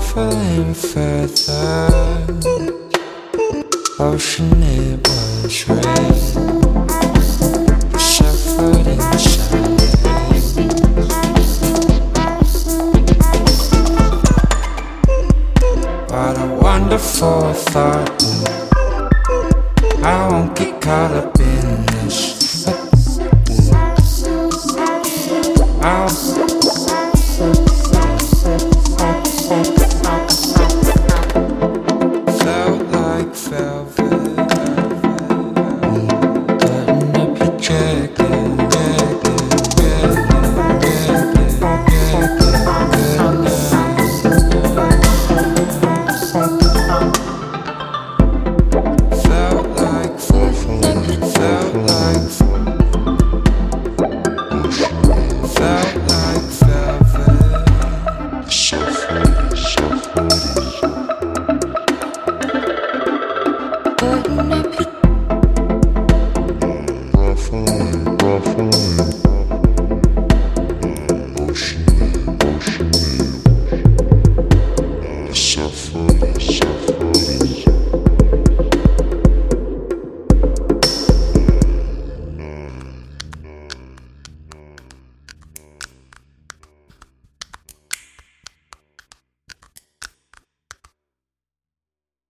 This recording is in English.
going further. Ocean it was red, shuffled and. What a wonderful thought. I won't get caught up in this. Rough on me, rough on.